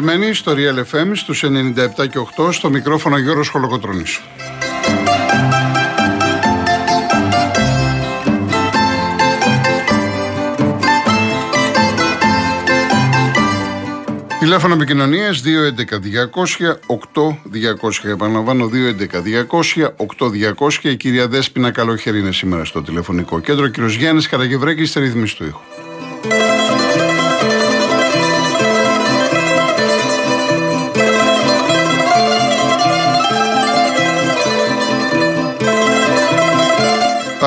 Είστε συντονισμένοι στο Real FM στους 97 και 8 στο μικρόφωνο Γιώργος Χολοκοτρώνης. Τηλέφωνο επικοινωνίας 211-200-8200. Επαναλαμβάνω 211-200-8200. Η κυρία Δέσπινα Καλοχέρη είναι σήμερα στο τηλεφωνικό κέντρο. Κύριος Γιάννης Καραγευρέκη στη ρύθμιση του ήχου.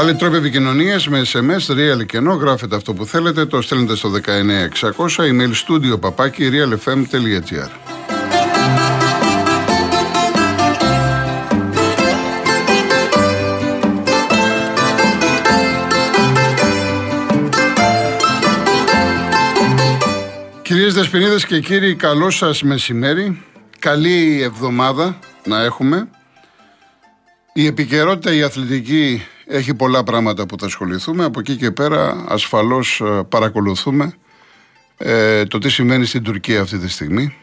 Άλλοι τρόποι επικοινωνίας με SMS, real και ενώ γράφετε αυτό που θέλετε, το στέλνετε στο 19600, email studio παπάκι realfm.gr. Κυρίες Δεσποινίδες και κύριοι, καλό σας μεσημέρι. Καλή εβδομάδα να έχουμε. Η επικαιρότητα, η αθλητική έχει πολλά πράγματα που θα ασχοληθούμε. Από εκεί και πέρα ασφαλώς ε, παρακολουθούμε ε, το τι σημαίνει στην Τουρκία αυτή τη στιγμή.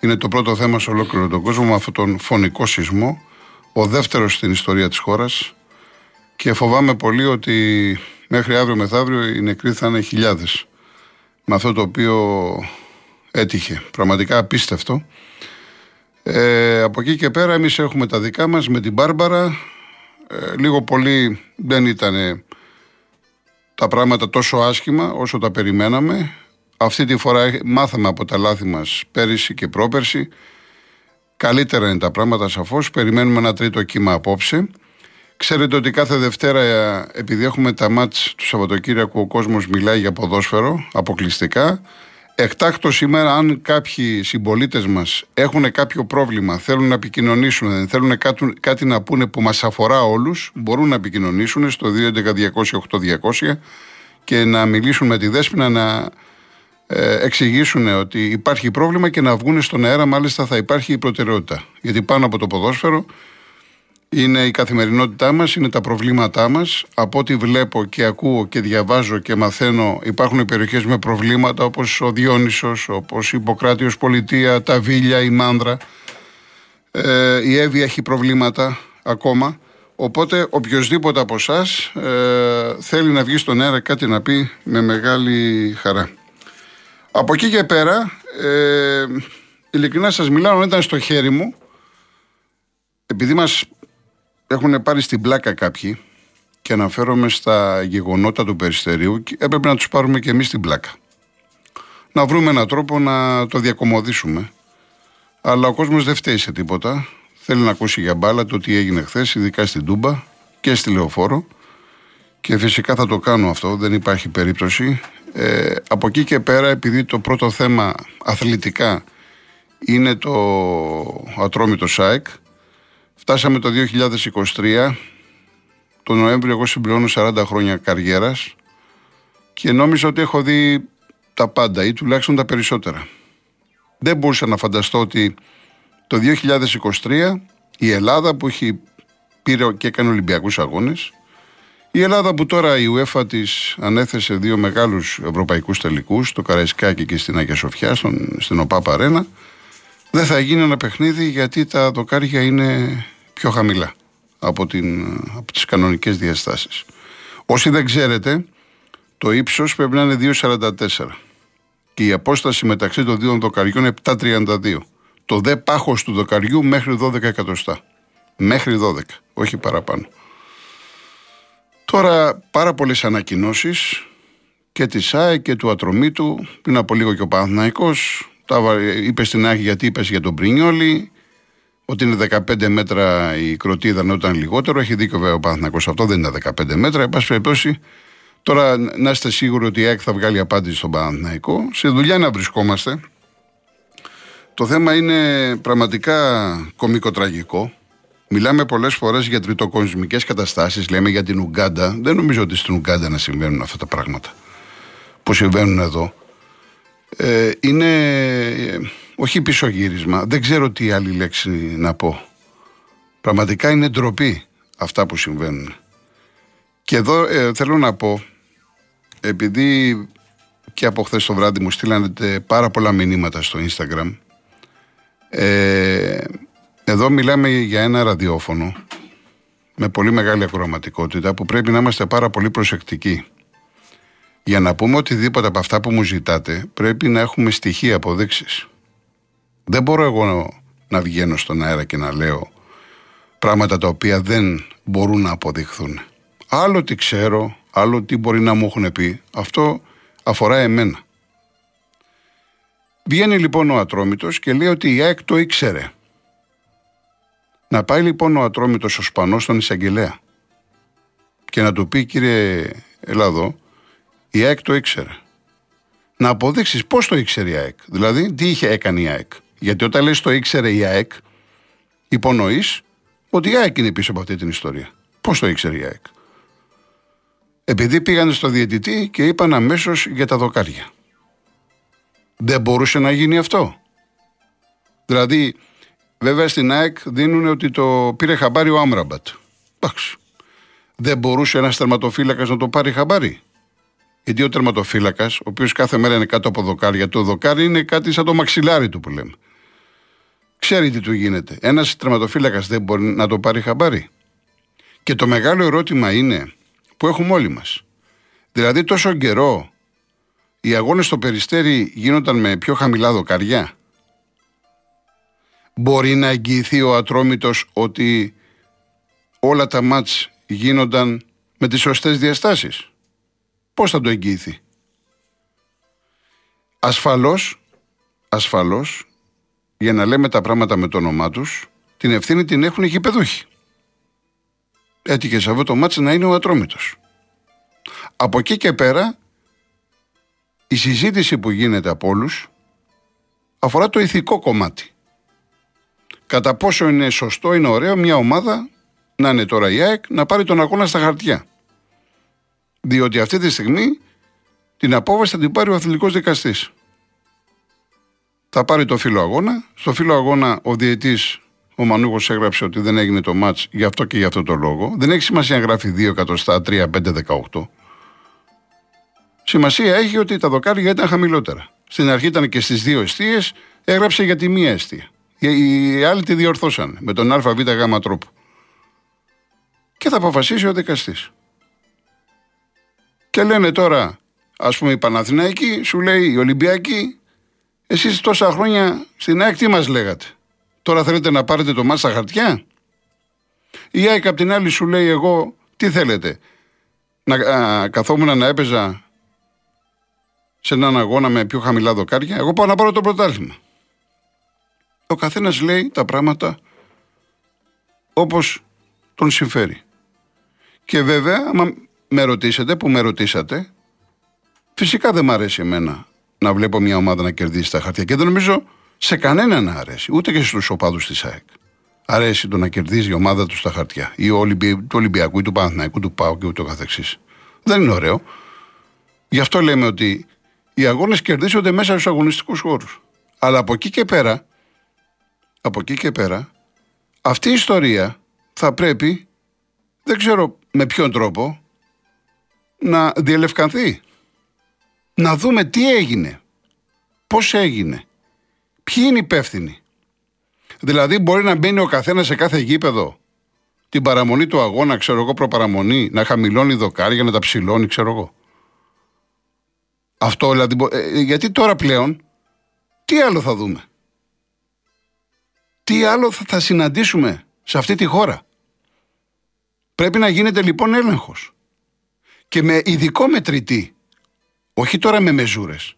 Είναι το πρώτο θέμα σε ολόκληρο τον κόσμο με αυτόν τον φωνικό σεισμό. Ο δεύτερος στην ιστορία της χώρας. Και φοβάμαι πολύ ότι μέχρι αύριο μεθαύριο οι νεκροί θα είναι χιλιάδες. Με αυτό το οποίο έτυχε. Πραγματικά απίστευτο. Ε, από εκεί και πέρα εμείς έχουμε τα δικά μας με την Μπάρμπαρα ε, λίγο πολύ δεν ήταν τα πράγματα τόσο άσχημα όσο τα περιμέναμε. Αυτή τη φορά μάθαμε από τα λάθη μας πέρυσι και πρόπερσι. Καλύτερα είναι τα πράγματα σαφώς. Περιμένουμε ένα τρίτο κύμα απόψε. Ξέρετε ότι κάθε Δευτέρα, ε, επειδή έχουμε τα μάτς του Σαββατοκύριακου, ο κόσμος μιλάει για ποδόσφαιρο αποκλειστικά. Εκτάκτο σήμερα, αν κάποιοι συμπολίτες μας έχουν κάποιο πρόβλημα, θέλουν να επικοινωνήσουν, θέλουν κάτι, κάτι να πούνε που μας αφορά όλους, μπορούν να επικοινωνήσουν στο 211-200-8200 και να μιλήσουν με τη Δέσποινα να ε, εξηγήσουν ότι υπάρχει πρόβλημα και να βγουν στον αέρα. Μάλιστα, θα υπάρχει η προτεραιότητα. Γιατί πάνω από το ποδόσφαιρο είναι η καθημερινότητά μας, είναι τα προβλήματά μας. Από ό,τι βλέπω και ακούω και διαβάζω και μαθαίνω, υπάρχουν περιοχές με προβλήματα όπως ο Διόνυσος, όπως η Υποκράτειο Πολιτεία, τα Βίλια, η Μάνδρα. Ε, η Εύη έχει προβλήματα ακόμα. Οπότε οποιοδήποτε από εσάς ε, θέλει να βγει στον αέρα κάτι να πει με μεγάλη χαρά. Από εκεί και πέρα, ε, ειλικρινά σας μιλάω, όταν ήταν στο χέρι μου, επειδή μας έχουν πάρει στην πλάκα κάποιοι και αναφέρομαι στα γεγονότα του περιστερίου και έπρεπε να τους πάρουμε και εμείς στην πλάκα. Να βρούμε έναν τρόπο να το διακομωδήσουμε. Αλλά ο κόσμος δεν φταίει σε τίποτα. Θέλει να ακούσει για μπάλα το τι έγινε χθες, ειδικά στην Τούμπα και στη Λεωφόρο. Και φυσικά θα το κάνω αυτό, δεν υπάρχει περίπτωση. Ε, από εκεί και πέρα, επειδή το πρώτο θέμα αθλητικά είναι το ατρόμητο ΣΑΕΚ, Φτάσαμε το 2023, το Νοέμβριο εγώ συμπληρώνω 40 χρόνια καριέρας και νόμιζα ότι έχω δει τα πάντα ή τουλάχιστον τα περισσότερα. Δεν μπορούσα να φανταστώ ότι το 2023 η Ελλάδα που έχει πήρε και έκανε Ολυμπιακούς αγώνες, η Ελλάδα που τώρα η UEFA της ανέθεσε δύο μεγάλους ευρωπαϊκούς τελικούς, το Καραϊσκάκι και στην Αγία Σοφιά, στον, στην ΟΠΑΠ Αρένα, δεν θα γίνει ένα παιχνίδι γιατί τα δοκάρια είναι πιο χαμηλά από, την, από τις κανονικές διαστάσεις. Όσοι δεν ξέρετε, το ύψος πρέπει να είναι 2,44 και η απόσταση μεταξύ των δύο δοκαριών είναι 7,32. Το δε πάχος του δοκαριού μέχρι 12 εκατοστά. Μέχρι 12, όχι παραπάνω. Τώρα πάρα πολλές ανακοινώσεις και της ΣΑΕ και του Ατρομήτου, πριν από λίγο και ο Παναθηναϊκός, τα είπε στην Άχη γιατί είπες για τον Πρινιόλη, ότι είναι 15 μέτρα η κροτίδα ενώ ήταν λιγότερο. Έχει δίκιο βέβαια ο Παναθυνακό αυτό, δεν είναι 15 μέτρα. Εν πάση περιπτώσει, τώρα να είστε σίγουροι ότι η ΑΕΚ θα βγάλει απάντηση στον Παναθηναϊκό. Σε δουλειά να βρισκόμαστε. Το θέμα είναι πραγματικά κομικοτραγικό. Μιλάμε πολλές φορές για τριτοκοσμικές καταστάσεις. Λέμε για την Ουγκάντα. Δεν νομίζω ότι στην Ουγκάντα να συμβαίνουν αυτά τα πράγματα που συμβαίνουν εδώ. Ε, είναι όχι πίσω γύρισμα, δεν ξέρω τι άλλη λέξη να πω. Πραγματικά είναι ντροπή αυτά που συμβαίνουν. Και εδώ ε, θέλω να πω, επειδή και από χθες το βράδυ μου στείλανε πάρα πολλά μηνύματα στο Instagram. Ε, εδώ μιλάμε για ένα ραδιόφωνο με πολύ μεγάλη ακροματικότητα που πρέπει να είμαστε πάρα πολύ προσεκτικοί. Για να πούμε οτιδήποτε από αυτά που μου ζητάτε πρέπει να έχουμε στοιχεία αποδείξεις. Δεν μπορώ εγώ να βγαίνω στον αέρα και να λέω πράγματα τα οποία δεν μπορούν να αποδειχθούν. Άλλο τι ξέρω, άλλο τι μπορεί να μου έχουν πει. Αυτό αφορά εμένα. Βγαίνει λοιπόν ο Ατρόμητος και λέει ότι η ΑΕΚ το ήξερε. Να πάει λοιπόν ο Ατρόμητος ο Σπανός στον Ισαγγελέα και να του πει κύριε Ελλάδο, η ΑΕΚ το ήξερε. Να αποδείξεις πώς το ήξερε η ΑΕΚ. Δηλαδή τι είχε έκανε η ΑΕΚ. Γιατί όταν λες το ήξερε η ΑΕΚ, υπονοείς ότι η ΑΕΚ είναι πίσω από αυτή την ιστορία. Πώς το ήξερε η ΑΕΚ; Επειδή πήγανε στο διαιτητή και είπαν αμέσως για τα δοκάρια. Δεν μπορούσε να γίνει αυτό. Δηλαδή, βέβαια στην ΑΕΚ δίνουν ότι το πήρε χαμπάρι ο Άμραμπατ. Εντάξει. Δεν μπορούσε ένας τερματοφύλακας να το πάρει χαμπάρι. Γιατί ο τερματοφύλακας, ο οποίος κάθε μέρα είναι κάτω από δοκάρια, το δοκάρι είναι κάτι σαν το μαξιλάρι του που λέμε. Ξέρει τι του γίνεται. Ένας τερματοφύλακας δεν μπορεί να το πάρει χαμπάρι. Και το μεγάλο ερώτημα είναι που έχουμε όλοι μας. Δηλαδή, τόσο καιρό οι αγώνες στο Περιστέρι γίνονταν με πιο χαμηλά δοκαριά. Μπορεί να εγγυηθεί ο Ατρόμητος ότι όλα τα μάτς γίνονταν με τις σωστές διαστάσεις; Πώς θα το εγγυηθεί; Ασφαλώς, ασφαλώς, για να λέμε τα πράγματα με το όνομά τους, την ευθύνη την έχουν οι γηπεδούχοι. Έτυχε σε αυτό το μάτς να είναι ο Ατρόμητος. Από εκεί και πέρα η συζήτηση που γίνεται από όλους αφορά το ηθικό κομμάτι. Κατά πόσο είναι σωστό, είναι ωραίο μια ομάδα να είναι τώρα η ΑΕΚ να πάρει τον αγώνα στα χαρτιά. Διότι αυτή τη στιγμή την απόβαση θα την πάρει ο αθλητικός δικαστής. Θα πάρει το φύλλο αγώνα. Στο φύλλο αγώνα ο διαιτής, ο Μανούγος, έγραψε ότι δεν έγινε το μάτς γι' αυτό και γι' αυτό το λόγο. Δεν έχει σημασία αν γράφει 2 εκατοστά, 3, 5, 18. Σημασία έχει ότι τα δοκάρια ήταν χαμηλότερα. Στην αρχή ήταν και στις δύο αιστείες, έγραψε για τη μία αιστεία. Οι άλλοι τη διορθώσαν με τον ΑΒΓ τρόπο. Και θα αποφασίσει ο δικαστής. Και λένε τώρα, ας πούμε, οι Παναθηναϊκοί, σου λέει οι Ολυμπιακοί, εσείς τόσα χρόνια στην ΑΕΚ τι μας λέγατε; Τώρα θέλετε να πάρετε το μάτσα χαρτιά; Η ΑΕΚ απ' την άλλη σου λέει, εγώ τι θέλετε; Να καθόμουν να έπαιζα σε έναν αγώνα με πιο χαμηλά δοκάρια, εγώ πάω να πάρω το πρωτάθλημα. Ο καθένας λέει τα πράγματα όπως τον συμφέρει. Και βέβαια, άμα με ρωτήσετε, που με ρωτήσατε, φυσικά δεν μ' αρέσει εμένα να βλέπω μια ομάδα να κερδίσει τα χαρτιά. Και δεν νομίζω σε κανέναν να αρέσει, ούτε και στους οπαδούς της ΑΕΚ. Αρέσει το να κερδίζει η ομάδα του στα χαρτιά. Ή του Ολυμπιακού, ή του Παναθηναϊκού, του Πάου και ούτω καθεξής. Δεν είναι ωραίο. Γι' αυτό λέμε ότι οι αγώνες κερδίζονται μέσα στους αγωνιστικούς χώρους. Αλλά από εκεί και πέρα, από εκεί και πέρα, αυτή η ιστορία θα πρέπει, δεν ξέρω με ποιον τρόπο, να διελευκανθεί. Να δούμε τι έγινε, πώς έγινε, ποιοι είναι υπεύθυνοι. Δηλαδή μπορεί να μπαίνει ο καθένας σε κάθε γήπεδο την παραμονή του αγώνα, ξέρω εγώ, προπαραμονή, να χαμηλώνει δοκάρια, να τα ψηλώνει, ξέρω εγώ. Αυτό δηλαδή. Ε, ε, γιατί τώρα πλέον τι άλλο θα δούμε. Τι άλλο θα, θα συναντήσουμε σε αυτή τη χώρα. Πρέπει να γίνεται λοιπόν έλεγχος. Και με ειδικό μετρητή. Όχι τώρα με μεζούρες.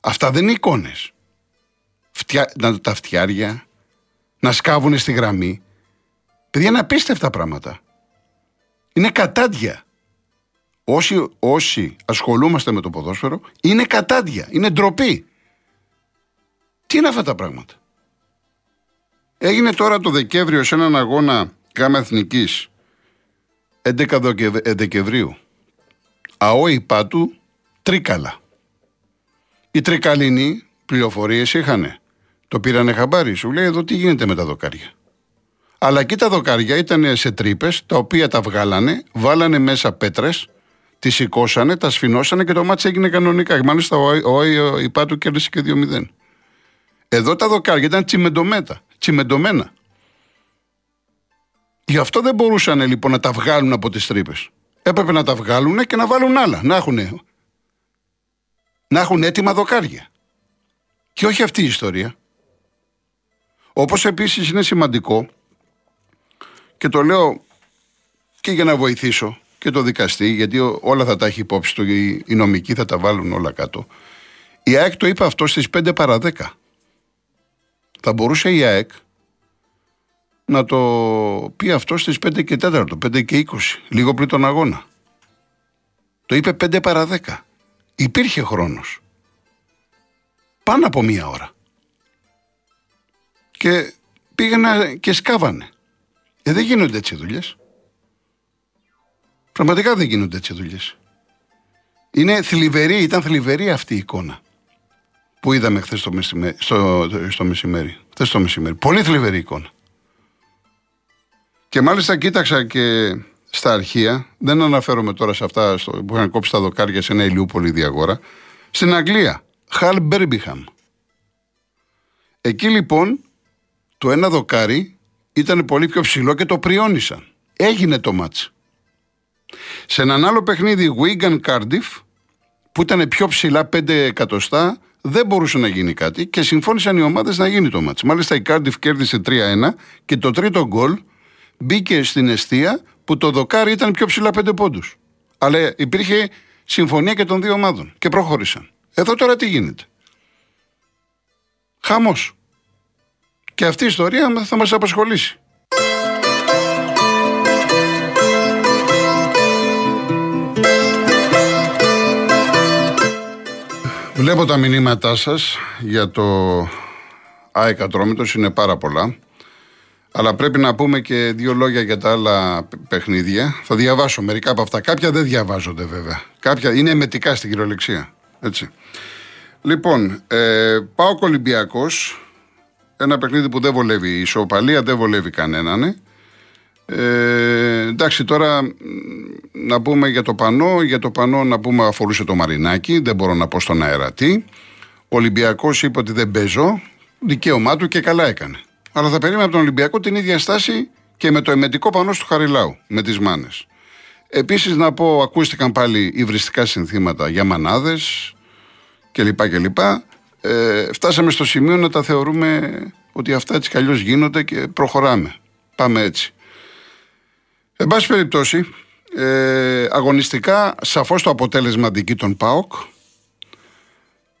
Αυτά δεν είναι εικόνες. Φτια... Τα φτιάρια, να σκάβουν στη γραμμή. Παιδιά είναι απίστευτα πράγματα. Είναι κατάντια όσοι, όσοι ασχολούμαστε με το ποδόσφαιρο είναι κατάντια, είναι ντροπή. Τι είναι αυτά τα πράγματα; Έγινε τώρα το Δεκέμβριο σε έναν αγώνα γάμα εθνικής 11 Δεκεμβρίου. ΑΟ Πάτου Τρίκαλα. Οι Τρικαλινοί πληροφορίες είχανε. Το πήρανε χαμπάρι. Σου λέει εδώ τι γίνεται με τα δοκάρια. Αλλά εκεί τα δοκάρια ήταν σε τρύπες, τα οποία τα βγάλανε, βάλανε μέσα πέτρες Τη σηκώσανε, τα σφινώσανε και το μάτι έγινε κανονικά. Μάλιστα ο, ο, ο, η Πάτου κέρδισε και 2-0. Εδώ τα δοκάρια ήταν τσιμεντομέτα, τσιμεντομένα. Γι' αυτό δεν μπορούσαν λοιπόν να τα βγάλουν από τις τρύπες. Έπρεπε να τα βγάλουν και να βάλουν άλλα. Να έχουν, να έχουν έτοιμα δοκάρια. Και όχι αυτή η ιστορία. Όπως επίσης είναι σημαντικό και το λέω και για να βοηθήσω και το δικαστή, γιατί όλα θα τα έχει υπόψη του, οι νομικοί θα τα βάλουν όλα κάτω. Η ΑΕΚ το είπε αυτό στις 5 παρα 10. Θα μπορούσε η ΑΕΚ να το πει αυτό στις 5 και 4, 5 και 20, λίγο πριν τον αγώνα. Το είπε 5 παρα 10. Υπήρχε χρόνος. Πάνω από μία ώρα. Και πήγαινα και σκάβανε. Ε, δεν γίνονται έτσι δουλειές. Πραγματικά δεν γίνονται έτσι δουλειές. Είναι θλιβερή, ήταν θλιβερή αυτή η εικόνα που είδαμε χθες το μεσημέρι, στο, στο μεσημέρι. Χθες το μεσημέρι. Πολύ θλιβερή εικόνα. Και μάλιστα κοίταξα και στα αρχεία, δεν αναφέρομαι τώρα σε αυτά στο, που είχαν κόψει τα δοκάρια σε ένα ηλιούπολη διαγόρα, στην Αγγλία, Χαλ Μπέρμπιχαμ. Εκεί λοιπόν το ένα δοκάρι ήταν πολύ πιο ψηλό και το πριόνισαν. Έγινε το μάτς. Σε έναν άλλο παιχνίδι Wigan Cardiff που ήταν πιο ψηλά 5 εκατοστά δεν μπορούσε να γίνει κάτι και συμφώνησαν οι ομάδες να γίνει το μάτς. Μάλιστα η Cardiff κέρδισε 3-1 και το τρίτο γκολ μπήκε στην αιστεία που το δοκάρι ήταν πιο ψηλά 5 πόντους. Αλλά υπήρχε συμφωνία και των δύο ομάδων και προχώρησαν. Εδώ τώρα τι γίνεται; Χαμός. Και αυτή η ιστορία θα μας απασχολήσει. Βλέπω τα μηνύματά σας για το ΑΕΚ Ατρόμητος, είναι πάρα πολλά. Αλλά πρέπει να πούμε και δύο λόγια για τα άλλα παιχνίδια. Θα διαβάσω μερικά από αυτά. Κάποια δεν διαβάζονται βέβαια. Κάποια είναι εμετικά στην κυριολεξία. Έτσι. Λοιπόν, ε, πάω Ολυμπιακός ένα παιχνίδι που δεν βολεύει η ισοπαλία, δεν βολεύει κανέναν. Ε. ε, εντάξει, τώρα να πούμε για το πανό. Για το πανό να πούμε αφορούσε το Μαρινάκι. Δεν μπορώ να πω στον αέρα τι. Ο Ολυμπιακός είπε ότι δεν παίζω. Δικαίωμά του και καλά έκανε. Αλλά θα περίμενα από τον Ολυμπιακό την ίδια στάση και με το εμετικό πανό του Χαριλάου, με τις μάνες. Επίσης να πω, ακούστηκαν πάλι υβριστικά συνθήματα για μανάδες κλπ. κλπ ε, φτάσαμε στο σημείο να τα θεωρούμε ότι αυτά έτσι κι γίνονται και προχωράμε. Πάμε έτσι. Εν πάση περιπτώσει, ε, αγωνιστικά σαφώς το αποτέλεσμα αντική των ΠΑΟΚ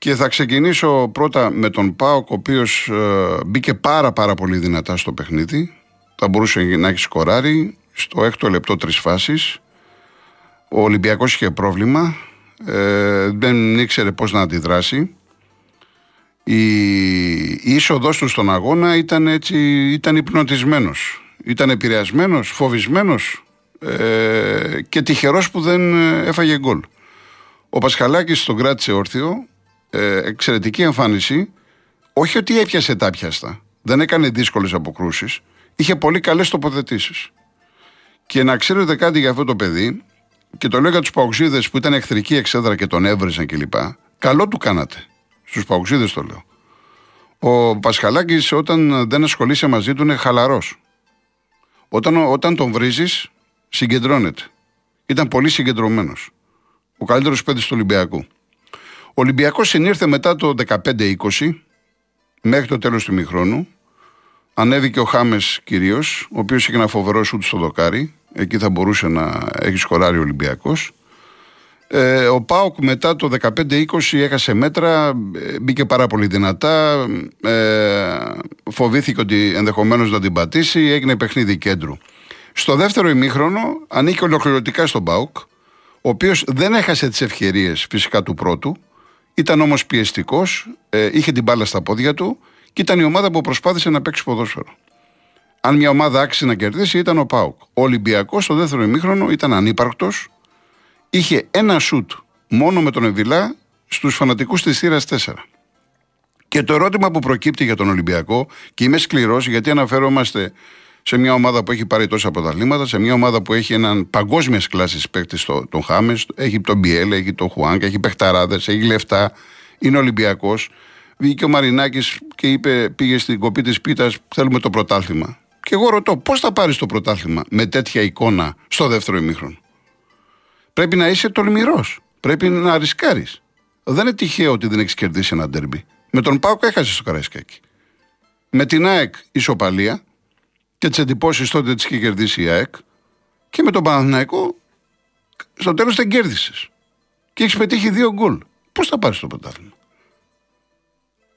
και θα ξεκινήσω πρώτα με τον ΠΑΟΚ ο οποίος ε, μπήκε πάρα πάρα πολύ δυνατά στο παιχνίδι. Θα μπορούσε να έχει σκοράρει στο έκτο λεπτό τρεις φάσεις. Ο Ολυμπιακός είχε πρόβλημα. Ε, δεν ήξερε πώς να αντιδράσει. Η, η είσοδός του στον αγώνα ήταν έτσι, ήταν υπνοτισμένος. Ήταν επηρεασμένος, φοβισμένος ε, και τυχερός που δεν έφαγε γκολ. Ο Πασχαλάκης τον κράτησε όρθιο, ε, εξαιρετική εμφάνιση, όχι ότι έπιασε τα πιάστα, δεν έκανε δύσκολες αποκρούσεις, είχε πολύ καλές τοποθετήσεις. Και να ξέρετε κάτι για αυτό το παιδί, και το λέω για τους παουξίδε που ήταν εχθρική εξέδρα και τον έβριζαν κλπ. Καλό του κάνατε. Στους παουξίδε το λέω. Ο Πασχαλάκης, όταν δεν ασχολείσαι μαζί του, είναι χαλαρός. Όταν, όταν τον βρίζεις, συγκεντρώνεται. Ήταν πολύ συγκεντρωμένος. Ο καλύτερος παίκτης του Ολυμπιακού. Ο Ολυμπιακός συνήρθε μετά το 15-20 μέχρι το τέλος του μηχρόνου. Ανέβηκε ο Χάμες κυρίως, ο οποίος είχε ένα φοβερό σουτ στο δοκάρι. Εκεί θα μπορούσε να έχει σκοράρει ο Ολυμπιακός. Ε, ο Πάοκ μετά το 15-20 έχασε μέτρα, ε, μπήκε πάρα πολύ δυνατά, ε, φοβήθηκε ότι ενδεχομένως να την πατήσει, έγινε παιχνίδι κέντρου. Στο δεύτερο ημίχρονο ανήκει ολοκληρωτικά στον Πάοκ, ο οποίος δεν έχασε τις ευκαιρίες φυσικά του πρώτου, ήταν όμως πιεστικός, ε, είχε την μπάλα στα πόδια του και ήταν η ομάδα που προσπάθησε να παίξει ποδόσφαιρο. Αν μια ομάδα άξιζε να κερδίσει ήταν ο Πάοκ. Ο Ολυμπιακός στο δεύτερο ημίχρονο ήταν ανύπαρκτος, είχε ένα σουτ μόνο με τον Εβιλά στους φανατικούς της θύρας 4. Και το ερώτημα που προκύπτει για τον Ολυμπιακό, και είμαι σκληρός γιατί αναφερόμαστε σε μια ομάδα που έχει πάρει τόσα πρωταθλήματα, σε μια ομάδα που έχει έναν παγκόσμιας κλάση παίκτη, τον Χάμες, έχει τον Μπιέλ, έχει τον Χουάνκ, έχει παιχταράδες, έχει λεφτά, είναι Ολυμπιακός. Βγήκε ο Μαρινάκης και είπε, πήγε στην κοπή της πίτας, θέλουμε το πρωτάθλημα. Και εγώ ρωτώ, πώς θα πάρεις το πρωτάθλημα με τέτοια εικόνα στο δεύτερο ημίχρονο; Πρέπει να είσαι τολμηρός. Πρέπει να ρισκάρεις. Δεν είναι τυχαίο ότι δεν έχεις κερδίσει ένα ντέρμπι. Με τον Πάουκ έχασες στο Καραϊσκάκι. Με την ΑΕΚ ισοπαλία και τις εντυπώσεις τότε τη είχε κερδίσει η ΑΕΚ. Και με τον Παναθηναϊκό στο τέλος δεν κέρδισες. Και έχεις πετύχει δύο γκολ. Πώς θα πάρεις το πρωτάθλημα;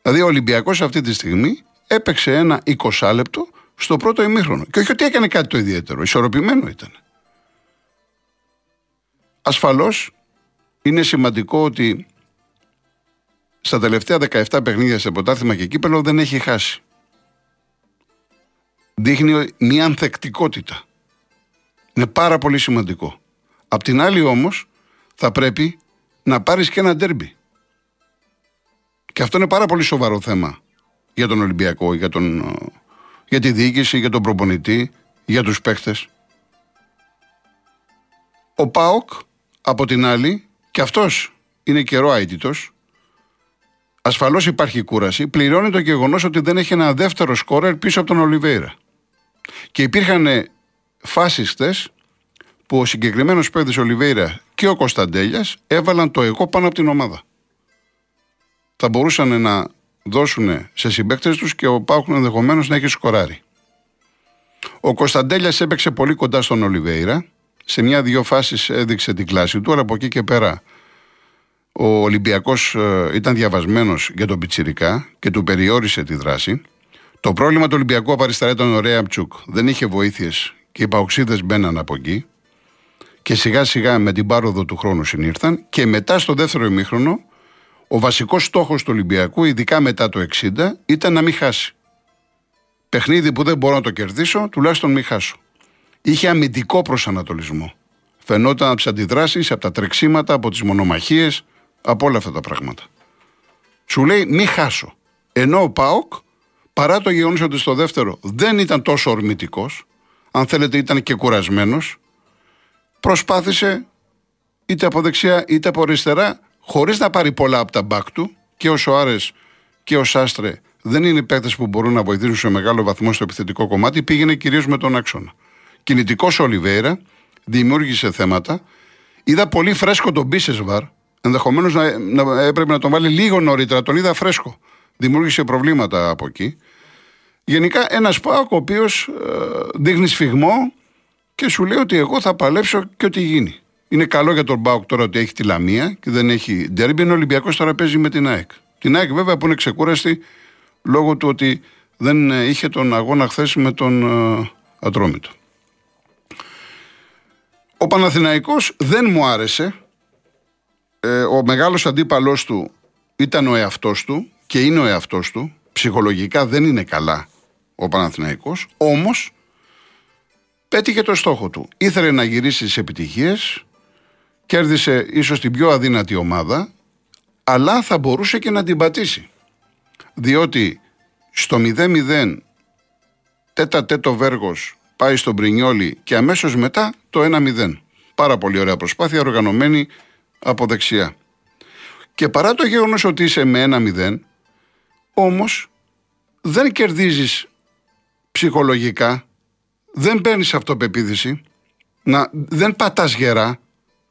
Δηλαδή ο Ολυμπιακός αυτή τη στιγμή έπαιξε ένα 20 λεπτό στο πρώτο ημίχρονο. Και όχι ότι έκανε κάτι το ιδιαίτερο, ισορροπημένο ήταν. Ασφαλώς είναι σημαντικό ότι στα τελευταία 17 παιχνίδια σε ποτάθλημα και κύπελο δεν έχει χάσει. Δείχνει μια ανθεκτικότητα. Είναι πάρα πολύ σημαντικό. Απ' την άλλη όμως θα πρέπει να πάρεις και ένα ντέρμπι. Και αυτό είναι πάρα πολύ σοβαρό θέμα για τον Ολυμπιακό, για, τον, για τη διοίκηση, για τον προπονητή, για τους παίχτες. Ο ΠΑΟΚ από την άλλη, και αυτός είναι καιρό αίτητος, ασφαλώς υπάρχει κούραση, πληρώνει το γεγονός ότι δεν έχει ένα δεύτερο σκόρερ πίσω από τον Ολιβέηρα. Και υπήρχαν φάσει χτε που ο συγκεκριμένος παίκτη Ολιβέηρα και ο Κωνσταντέλιας έβαλαν το εγώ πάνω από την ομάδα. Θα μπορούσαν να δώσουν σε συμπαίκτες τους και ο Πάουκ ενδεχομένως να έχει σκοράρει. Ο Κωνσταντέλιας έπαιξε πολύ κοντά στον Ολιβέηρα. Σε μια-δυο φάσεις έδειξε την κλάση του, αλλά από εκεί και πέρα ο Ολυμπιακός ε, ήταν διαβασμένος για τον Πιτσυρικά και του περιόρισε τη δράση. Το πρόβλημα του Ολυμπιακού από αριστερά ήταν ο Ρέαμτσουκ. Δεν είχε βοήθειες και οι παοξίδες μπαίναν από εκεί. Και σιγά σιγά με την πάροδο του χρόνου συνήρθαν. Και μετά στο δεύτερο ημίχρονο, ο βασικός στόχος του Ολυμπιακού, ειδικά μετά το 60, ήταν να μην χάσει. Παιχνίδι που δεν μπορώ να το κερδίσω, τουλάχιστον μην χάσω. Είχε αμυντικό προσανατολισμό. Φαινόταν από τις αντιδράσεις, από τα τρεξίματα, από τις μονομαχίες, από όλα αυτά τα πράγματα. Σου λέει μη χάσω. Ενώ ο Πάοκ παρά το γεγονός ότι στο δεύτερο δεν ήταν τόσο ορμητικός, αν θέλετε ήταν και κουρασμένος, προσπάθησε είτε από δεξιά είτε από αριστερά, χωρίς να πάρει πολλά από τα μπακ του και ο Σοάρες και ο Σάστρε δεν είναι παίκτες που μπορούν να βοηθήσουν σε μεγάλο βαθμό στο επιθετικό κομμάτι, πήγαινε κυρίως με τον άξονα. Κινητικός ο Ολιβέηρα δημιούργησε θέματα. Είδα πολύ φρέσκο τον Μπίσεσβαρ. Ενδεχομένως να, να, έπρεπε να τον βάλει λίγο νωρίτερα. Τον είδα φρέσκο. Δημιούργησε προβλήματα από εκεί. Γενικά ένας Πάοκ ο οποίος ε, δείχνει σφιγμό και σου λέει ότι εγώ θα παλέψω και ό,τι γίνει. Είναι καλό για τον Πάοκ τώρα ότι έχει τη Λαμία και δεν έχει ντέρμπι. Ο Ολυμπιακός τώρα παίζει με την ΑΕΚ. Την ΑΕΚ βέβαια που είναι ξεκούραστη λόγω του ότι δεν ε, είχε τον αγώνα χθες με τον ε, Ατρόμητο. Ο Παναθηναϊκός δεν μου άρεσε. Ε, ο μεγάλος αντίπαλός του ήταν ο εαυτός του και είναι ο εαυτός του. Ψυχολογικά δεν είναι καλά ο Παναθηναϊκός, όμως πέτυχε το στόχο του. Ήθελε να γυρίσει στις επιτυχίες, κέρδισε ίσως την πιο αδύνατη ομάδα, αλλά θα μπορούσε και να την πατήσει. Διότι στο 0-0 τέτα τέτο Βέργος πάει στον Πρινιόλι και αμέσως μετά το 1-0. Πάρα πολύ ωραία προσπάθεια οργανωμένη από δεξιά. Και παρά το γεγονός ότι είσαι με 1-0, όμως δεν κερδίζεις ψυχολογικά, δεν παίρνεις αυτοπεποίθηση, να, δεν πατάς γερά,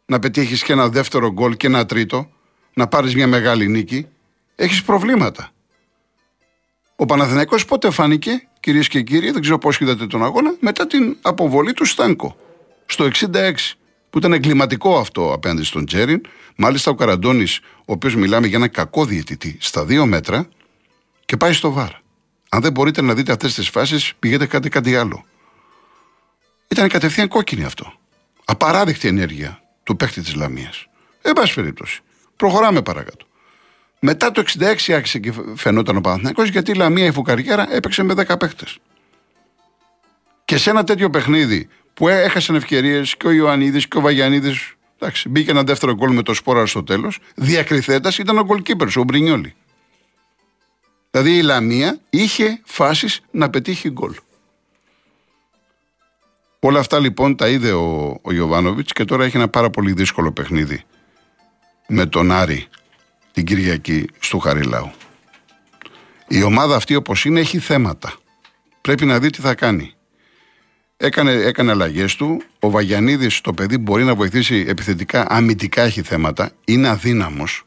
να πετύχεις και ένα δεύτερο γκολ και ένα τρίτο, να πάρεις μια μεγάλη νίκη, έχεις προβλήματα. Ο Παναθηναϊκός πότε φάνηκε, κυρίες και κύριοι, δεν ξέρω πώς είδατε τον αγώνα, μετά την αποβολή του Στάνκο. Στο 66, που ήταν εγκληματικό αυτό απέναντι στον Τζέριν. Μάλιστα ο Καραντώνης, ο οποίος μιλάμε για ένα κακό διαιτητή, στα δύο μέτρα και πάει στο βάρα. Αν δεν μπορείτε να δείτε αυτές τις φάσεις, πηγαίνετε κάτι, κάτι άλλο. Ήταν κατευθείαν κόκκινη αυτό. Απαράδεκτη ενέργεια του παίχτη της Λαμίας. Εν πάση περίπτωση. Προχωράμε παρακάτω. Μετά το 66 άρχισε και φαινόταν ο Παναθυνακό γιατί η Λαμία η Φουκαριέρα έπαιξε με 10 παίχτε. Και σε ένα τέτοιο παιχνίδι που έχασαν ευκαιρίες και ο Ιωαννίδης και ο Βαγιανίδη. Εντάξει, μπήκε ένα δεύτερο γκολ με το σπόρα στο τέλος. Διακριθέντας ήταν ο γκολκίπερ, ο Μπρινιόλη. Δηλαδή η Λαμία είχε φάσεις να πετύχει γκολ. Όλα αυτά λοιπόν τα είδε ο, ο Ιωβάνοβιτ και τώρα έχει ένα πάρα πολύ δύσκολο παιχνίδι με τον Άρη την Κυριακή στο Χαριλάου. Η ομάδα αυτή όπως είναι έχει θέματα. Πρέπει να δει τι θα κάνει. Έκανε, έκανε αλλαγές του. Ο Βαγιανίδης, το παιδί, μπορεί να βοηθήσει επιθετικά, αμυντικά έχει θέματα. Είναι αδύναμος.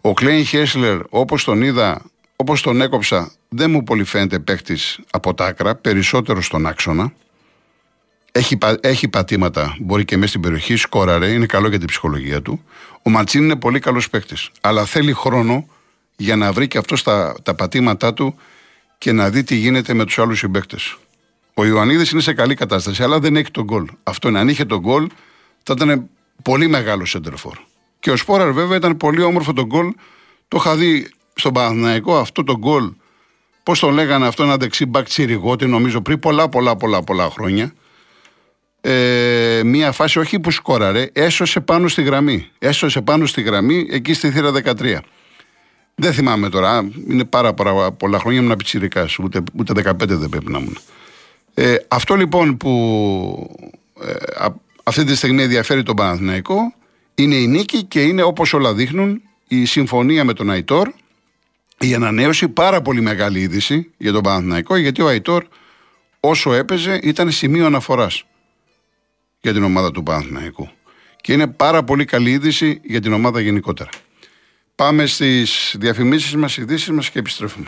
Ο Κλέιν Χέσλερ, όπως τον είδα, όπως τον έκοψα, δεν μου πολύ φαίνεται παίχτης από τα άκρα, περισσότερο στον άξονα. Έχει, έχει πατήματα, μπορεί και μέσα στην περιοχή, σκόραρε, είναι καλό για την ψυχολογία του. Ο Ματσίν είναι πολύ καλός παίχτης. Αλλά θέλει χρόνο για να βρει και αυτός τα, τα πατήματά του και να δει τι γίνεται με τους άλλους συμπαίκτες. Ο Ιωαννίδης είναι σε καλή κατάσταση, αλλά δεν έχει τον γκολ. Αυτό είναι, αν είχε τον γκολ, θα ήταν πολύ μεγάλο σέντερφορ. Και ο Σπόραρ βέβαια ήταν πολύ όμορφο τον γκολ. Το είχα δει στον Παναθηναϊκό αυτό το γκολ. Πώς το λέγανε αυτό, ένα δεξί μπακ τσιριγότη, νομίζω πριν πολλά πολλά πολλά πολλά χρόνια. Ε, μία φάση όχι που σκόραρε, έσωσε πάνω στη γραμμή. Έσωσε πάνω στη γραμμή εκεί στη θύρα 13. Δεν θυμάμαι τώρα, είναι πάρα, πάρα πολλά χρόνια, ήμουν πιτσιρικάς, ούτε, ούτε 15 δεν πρέπει να ήμουν. Ε, αυτό λοιπόν που ε, αυτή τη στιγμή ενδιαφέρει τον Παναθηναϊκό είναι η νίκη και είναι όπως όλα δείχνουν η συμφωνία με τον Αϊτόρ η ανανέωση πάρα πολύ μεγάλη είδηση για τον Παναθηναϊκό γιατί ο Αϊτόρ όσο έπαιζε ήταν σημείο αναφοράς για την ομάδα του Παναθηναϊκού και είναι πάρα πολύ καλή είδηση για την ομάδα γενικότερα. Πάμε στις διαφημίσεις μας, ειδήσεις μας και επιστρέφουμε.